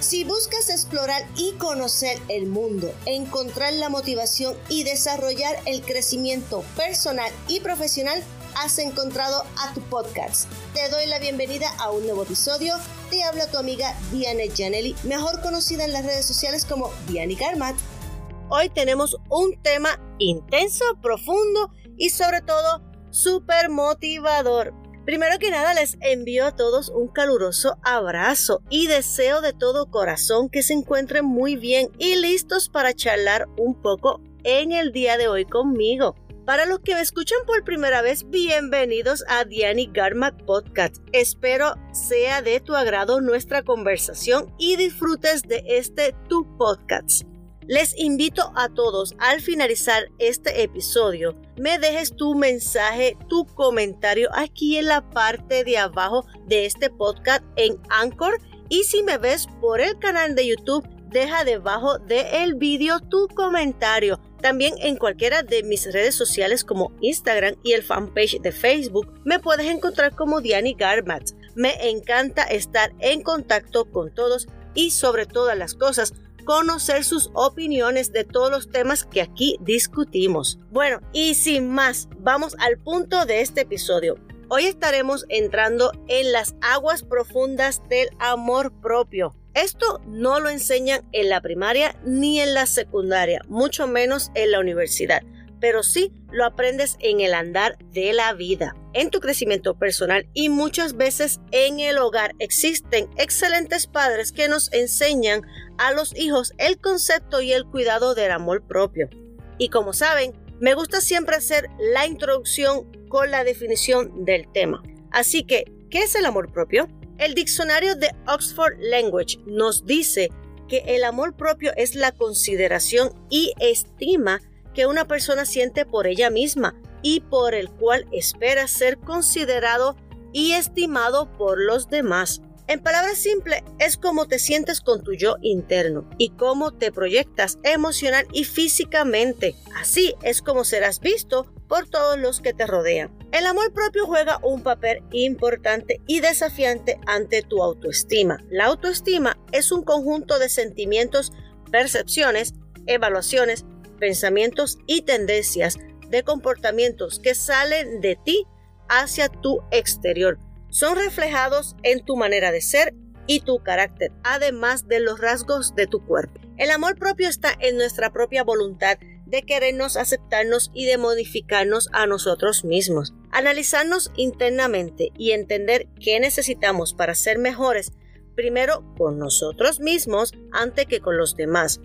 Si buscas explorar y conocer el mundo, encontrar la motivación y desarrollar el crecimiento personal y profesional, has encontrado a tu podcast. Te doy la bienvenida a un nuevo episodio. Te habla tu amiga Diane Janelli, mejor conocida en las redes sociales como Diane Garmat. Hoy tenemos un tema intenso, profundo y sobre todo súper motivador. Primero que nada les envío a todos un caluroso abrazo y deseo de todo corazón que se encuentren muy bien y listos para charlar un poco en el día de hoy conmigo. Para los que me escuchan por primera vez, bienvenidos a Diani Garmat Podcast. Espero sea de tu agrado nuestra conversación y disfrutes de este tu podcast. Les invito a todos al finalizar este episodio, me dejes tu mensaje, tu comentario aquí en la parte de abajo de este podcast en Anchor y si me ves por el canal de YouTube, deja debajo del vídeo tu comentario. También en cualquiera de mis redes sociales como Instagram y el fanpage de Facebook me puedes encontrar como Diani Garmat. Me encanta estar en contacto con todos y sobre todas las cosas conocer sus opiniones de todos los temas que aquí discutimos. Bueno, y sin más, vamos al punto de este episodio. Hoy estaremos entrando en las aguas profundas del amor propio. Esto no lo enseñan en la primaria ni en la secundaria, mucho menos en la universidad pero sí lo aprendes en el andar de la vida, en tu crecimiento personal y muchas veces en el hogar. Existen excelentes padres que nos enseñan a los hijos el concepto y el cuidado del amor propio. Y como saben, me gusta siempre hacer la introducción con la definición del tema. Así que, ¿qué es el amor propio? El diccionario de Oxford Language nos dice que el amor propio es la consideración y estima que una persona siente por ella misma y por el cual espera ser considerado y estimado por los demás. En palabras simples, es como te sientes con tu yo interno y cómo te proyectas emocional y físicamente. Así es como serás visto por todos los que te rodean. El amor propio juega un papel importante y desafiante ante tu autoestima. La autoestima es un conjunto de sentimientos, percepciones, evaluaciones, pensamientos y tendencias de comportamientos que salen de ti hacia tu exterior. Son reflejados en tu manera de ser y tu carácter, además de los rasgos de tu cuerpo. El amor propio está en nuestra propia voluntad de querernos, aceptarnos y de modificarnos a nosotros mismos. Analizarnos internamente y entender qué necesitamos para ser mejores, primero con nosotros mismos antes que con los demás.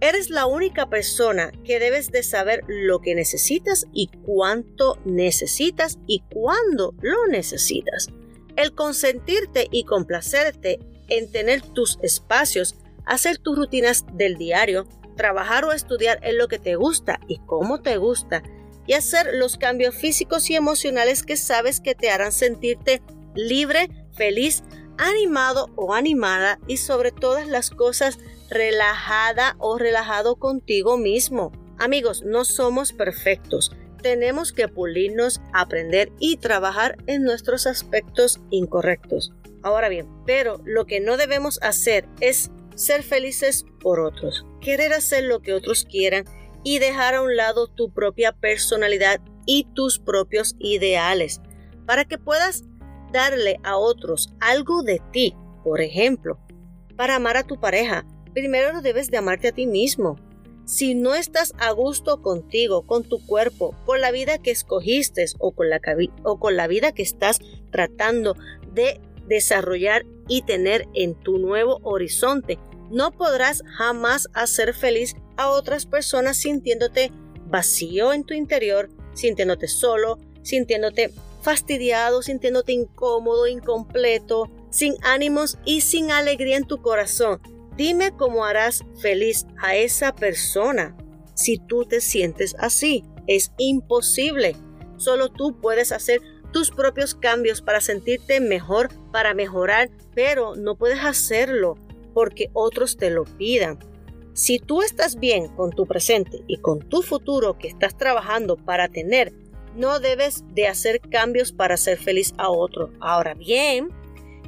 Eres la única persona que debes de saber lo que necesitas y cuánto necesitas y cuándo lo necesitas. El consentirte y complacerte en tener tus espacios, hacer tus rutinas del diario, trabajar o estudiar en lo que te gusta y cómo te gusta, y hacer los cambios físicos y emocionales que sabes que te harán sentirte libre, feliz, animado o animada y sobre todas las cosas relajada o relajado contigo mismo. Amigos, no somos perfectos. Tenemos que pulirnos, aprender y trabajar en nuestros aspectos incorrectos. Ahora bien, pero lo que no debemos hacer es ser felices por otros, querer hacer lo que otros quieran y dejar a un lado tu propia personalidad y tus propios ideales para que puedas darle a otros algo de ti, por ejemplo, para amar a tu pareja, primero debes de amarte a ti mismo. Si no estás a gusto contigo, con tu cuerpo, con la vida que escogiste o con la, o con la vida que estás tratando de desarrollar y tener en tu nuevo horizonte, no podrás jamás hacer feliz a otras personas sintiéndote vacío en tu interior, sintiéndote solo, sintiéndote fastidiado, sintiéndote incómodo, incompleto, sin ánimos y sin alegría en tu corazón. Dime cómo harás feliz a esa persona si tú te sientes así. Es imposible. Solo tú puedes hacer tus propios cambios para sentirte mejor, para mejorar, pero no puedes hacerlo porque otros te lo pidan. Si tú estás bien con tu presente y con tu futuro que estás trabajando para tener, no debes de hacer cambios para ser feliz a otro. Ahora bien,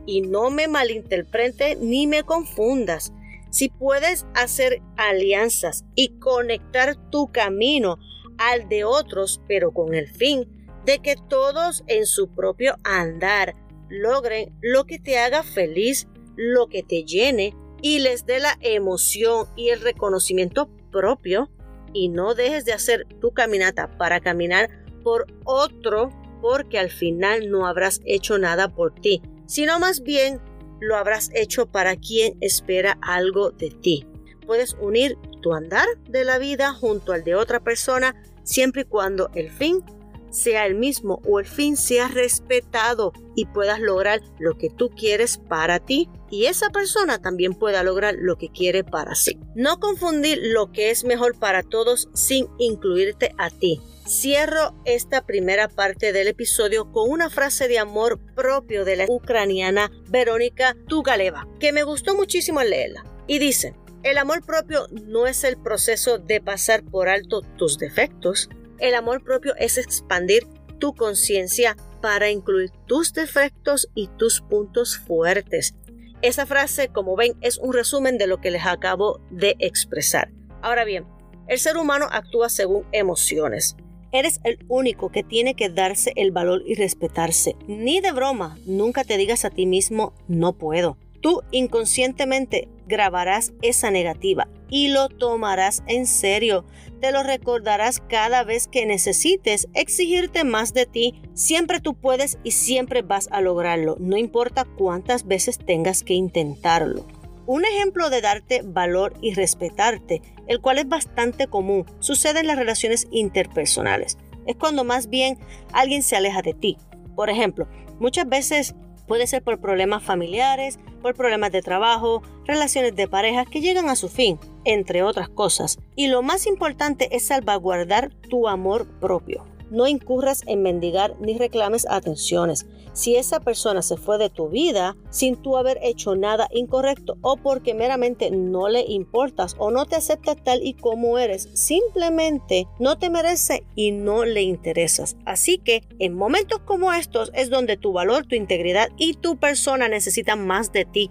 Y no me malinterprete ni me confundas. Si puedes hacer alianzas y conectar tu camino al de otros, pero con el fin de que todos en su propio andar logren lo que te haga feliz, lo que te llene y les dé la emoción y el reconocimiento propio y no dejes de hacer tu caminata para caminar por otro porque al final no habrás hecho nada por ti, sino más bien lo habrás hecho para quien espera algo de ti. Puedes unir tu andar de la vida junto al de otra persona siempre y cuando el fin sea el mismo o el fin sea respetado y puedas lograr lo que tú quieres para ti y esa persona también pueda lograr lo que quiere para sí. No confundir lo que es mejor para todos sin incluirte a ti. Cierro esta primera parte del episodio con una frase de amor propio de la ucraniana Verónica Tugaleva, que me gustó muchísimo leerla. Y dice, el amor propio no es el proceso de pasar por alto tus defectos. El amor propio es expandir tu conciencia para incluir tus defectos y tus puntos fuertes. Esa frase, como ven, es un resumen de lo que les acabo de expresar. Ahora bien, el ser humano actúa según emociones. Eres el único que tiene que darse el valor y respetarse. Ni de broma, nunca te digas a ti mismo no puedo. Tú inconscientemente grabarás esa negativa y lo tomarás en serio. Te lo recordarás cada vez que necesites exigirte más de ti. Siempre tú puedes y siempre vas a lograrlo, no importa cuántas veces tengas que intentarlo. Un ejemplo de darte valor y respetarte, el cual es bastante común, sucede en las relaciones interpersonales. Es cuando más bien alguien se aleja de ti. Por ejemplo, muchas veces puede ser por problemas familiares, por problemas de trabajo, relaciones de pareja que llegan a su fin, entre otras cosas. Y lo más importante es salvaguardar tu amor propio. No incurras en mendigar ni reclames atenciones. Si esa persona se fue de tu vida sin tú haber hecho nada incorrecto o porque meramente no le importas o no te acepta tal y como eres, simplemente no te merece y no le interesas. Así que en momentos como estos es donde tu valor, tu integridad y tu persona necesitan más de ti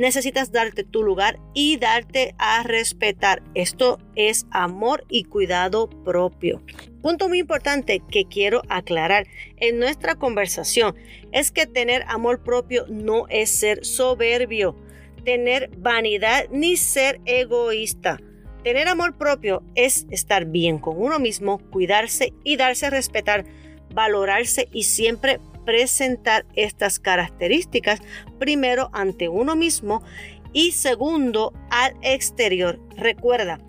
necesitas darte tu lugar y darte a respetar. Esto es amor y cuidado propio. Punto muy importante que quiero aclarar en nuestra conversación es que tener amor propio no es ser soberbio, tener vanidad ni ser egoísta. Tener amor propio es estar bien con uno mismo, cuidarse y darse a respetar, valorarse y siempre presentar estas características primero ante uno mismo y segundo al exterior. Recuerda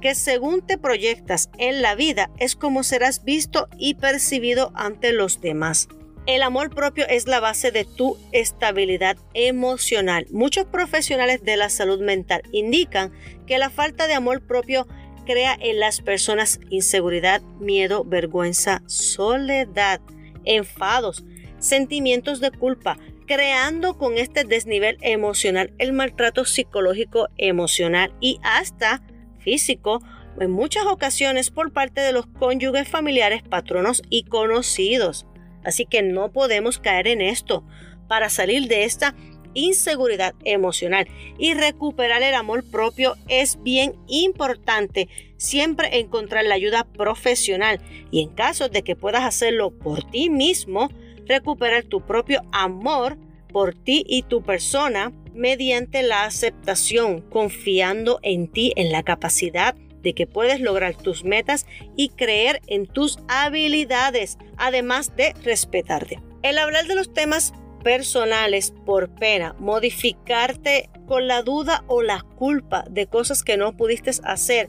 que según te proyectas en la vida es como serás visto y percibido ante los demás. El amor propio es la base de tu estabilidad emocional. Muchos profesionales de la salud mental indican que la falta de amor propio crea en las personas inseguridad, miedo, vergüenza, soledad, enfados, sentimientos de culpa, creando con este desnivel emocional el maltrato psicológico, emocional y hasta físico en muchas ocasiones por parte de los cónyuges familiares, patronos y conocidos. Así que no podemos caer en esto. Para salir de esta inseguridad emocional y recuperar el amor propio es bien importante siempre encontrar la ayuda profesional y en caso de que puedas hacerlo por ti mismo, recuperar tu propio amor por ti y tu persona mediante la aceptación, confiando en ti, en la capacidad de que puedes lograr tus metas y creer en tus habilidades, además de respetarte. El hablar de los temas personales por pena, modificarte con la duda o la culpa de cosas que no pudiste hacer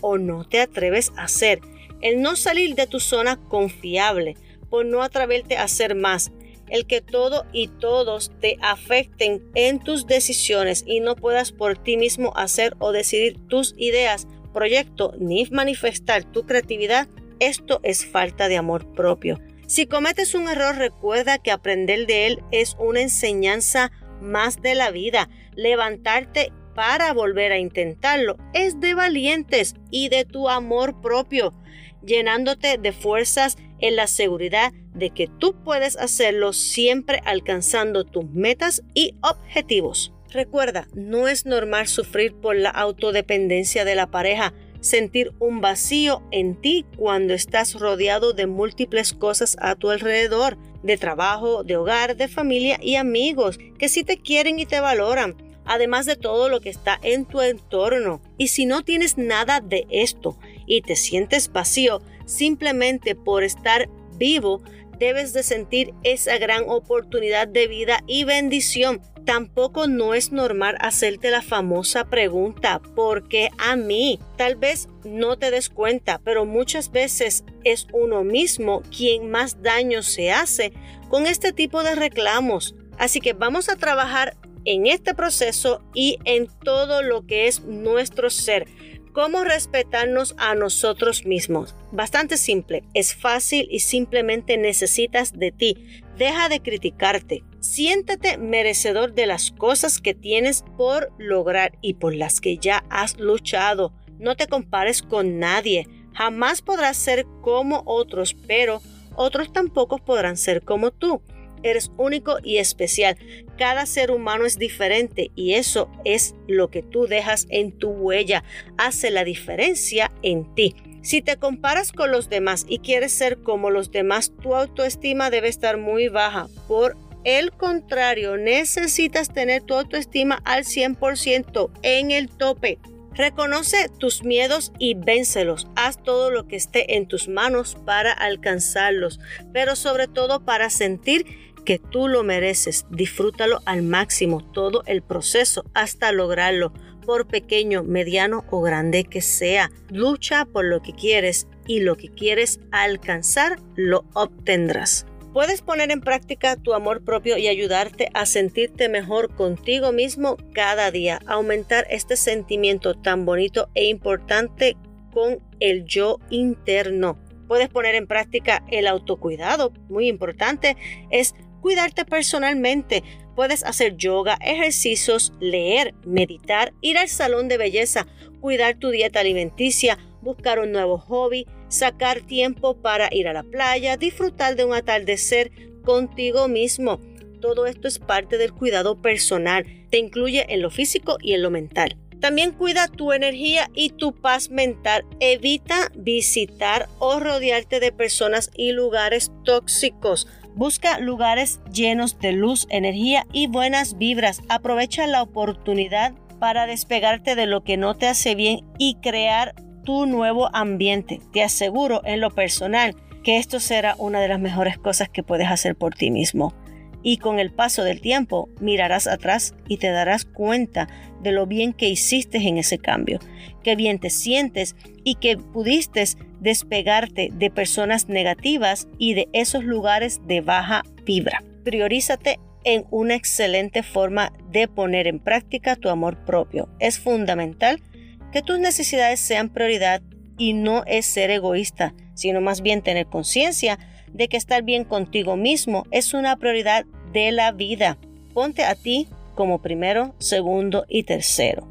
o no te atreves a hacer, el no salir de tu zona confiable, por no atreverte a hacer más. El que todo y todos te afecten en tus decisiones y no puedas por ti mismo hacer o decidir tus ideas, proyecto ni manifestar tu creatividad, esto es falta de amor propio. Si cometes un error, recuerda que aprender de él es una enseñanza más de la vida. Levantarte para volver a intentarlo es de valientes y de tu amor propio, llenándote de fuerzas en la seguridad de que tú puedes hacerlo siempre alcanzando tus metas y objetivos. Recuerda, no es normal sufrir por la autodependencia de la pareja, sentir un vacío en ti cuando estás rodeado de múltiples cosas a tu alrededor, de trabajo, de hogar, de familia y amigos que sí te quieren y te valoran, además de todo lo que está en tu entorno. Y si no tienes nada de esto y te sientes vacío simplemente por estar vivo, debes de sentir esa gran oportunidad de vida y bendición Tampoco no es normal hacerte la famosa pregunta, ¿por qué a mí? Tal vez no te des cuenta, pero muchas veces es uno mismo quien más daño se hace con este tipo de reclamos. Así que vamos a trabajar en este proceso y en todo lo que es nuestro ser cómo respetarnos a nosotros mismos. Bastante simple, es fácil y simplemente necesitas de ti. Deja de criticarte. Siéntate merecedor de las cosas que tienes por lograr y por las que ya has luchado. No te compares con nadie. Jamás podrás ser como otros, pero otros tampoco podrán ser como tú. Eres único y especial. Cada ser humano es diferente y eso es lo que tú dejas en tu huella. Hace la diferencia en ti. Si te comparas con los demás y quieres ser como los demás, tu autoestima debe estar muy baja. Por el contrario, necesitas tener tu autoestima al 100% en el tope. Reconoce tus miedos y véncelos. Haz todo lo que esté en tus manos para alcanzarlos, pero sobre todo para sentir que tú lo mereces. Disfrútalo al máximo todo el proceso hasta lograrlo, por pequeño, mediano o grande que sea. Lucha por lo que quieres y lo que quieres alcanzar lo obtendrás. Puedes poner en práctica tu amor propio y ayudarte a sentirte mejor contigo mismo cada día, aumentar este sentimiento tan bonito e importante con el yo interno. Puedes poner en práctica el autocuidado, muy importante, es cuidarte personalmente. Puedes hacer yoga, ejercicios, leer, meditar, ir al salón de belleza, cuidar tu dieta alimenticia, buscar un nuevo hobby, sacar tiempo para ir a la playa, disfrutar de un atardecer contigo mismo. Todo esto es parte del cuidado personal. Te incluye en lo físico y en lo mental. También cuida tu energía y tu paz mental. Evita visitar o rodearte de personas y lugares tóxicos. Busca lugares llenos de luz, energía y buenas vibras. Aprovecha la oportunidad para despegarte de lo que no te hace bien y crear tu nuevo ambiente. Te aseguro en lo personal que esto será una de las mejores cosas que puedes hacer por ti mismo. Y con el paso del tiempo mirarás atrás y te darás cuenta de lo bien que hiciste en ese cambio, que bien te sientes y que pudiste despegarte de personas negativas y de esos lugares de baja vibra. Priorízate en una excelente forma de poner en práctica tu amor propio. Es fundamental que tus necesidades sean prioridad y no es ser egoísta, sino más bien tener conciencia de que estar bien contigo mismo es una prioridad de la vida. Ponte a ti como primero, segundo y tercero,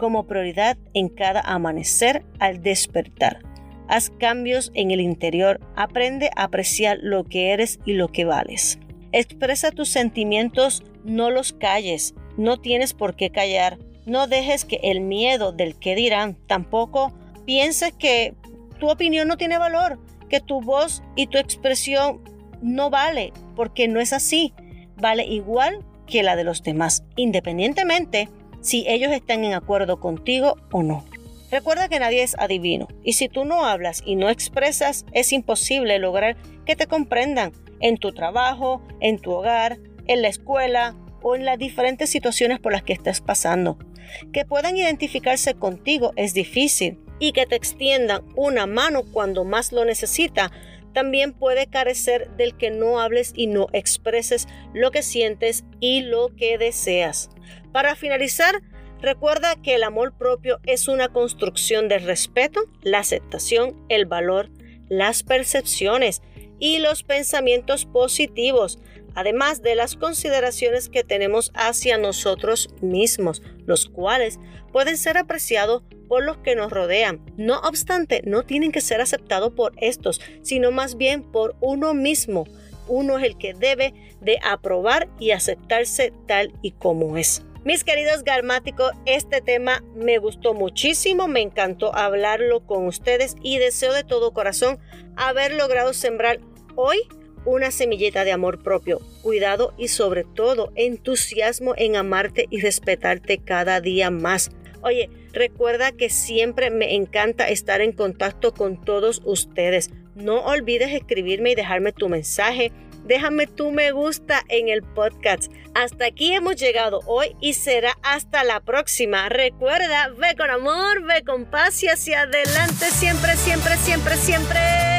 como prioridad en cada amanecer al despertar Haz cambios en el interior. Aprende a apreciar lo que eres y lo que vales. Expresa tus sentimientos, no los calles. No tienes por qué callar. No dejes que el miedo del que dirán tampoco pienses que tu opinión no tiene valor, que tu voz y tu expresión no vale, porque no es así. Vale igual que la de los demás, independientemente si ellos están en acuerdo contigo o no. Recuerda que nadie es adivino y si tú no hablas y no expresas, es imposible lograr que te comprendan en tu trabajo, en tu hogar, en la escuela o en las diferentes situaciones por las que estás pasando. Que puedan identificarse contigo es difícil y que te extiendan una mano cuando más lo necesita también puede carecer del que no hables y no expreses lo que sientes y lo que deseas. Para finalizar, Recuerda que el amor propio es una construcción de respeto, la aceptación, el valor, las percepciones y los pensamientos positivos. además de las consideraciones que tenemos hacia nosotros mismos, los cuales pueden ser apreciados por los que nos rodean. No obstante, no tienen que ser aceptados por estos, sino más bien por uno mismo. Uno es el que debe de aprobar y aceptarse tal y como es. Mis queridos garmáticos, este tema me gustó muchísimo, me encantó hablarlo con ustedes y deseo de todo corazón haber logrado sembrar hoy una semillita de amor propio, cuidado y sobre todo entusiasmo en amarte y respetarte cada día más. Oye, recuerda que siempre me encanta estar en contacto con todos ustedes. No olvides escribirme y dejarme tu mensaje. Déjame tu me gusta en el podcast. Hasta aquí hemos llegado hoy y será hasta la próxima. Recuerda, ve con amor, ve con paz y hacia adelante siempre, siempre, siempre, siempre.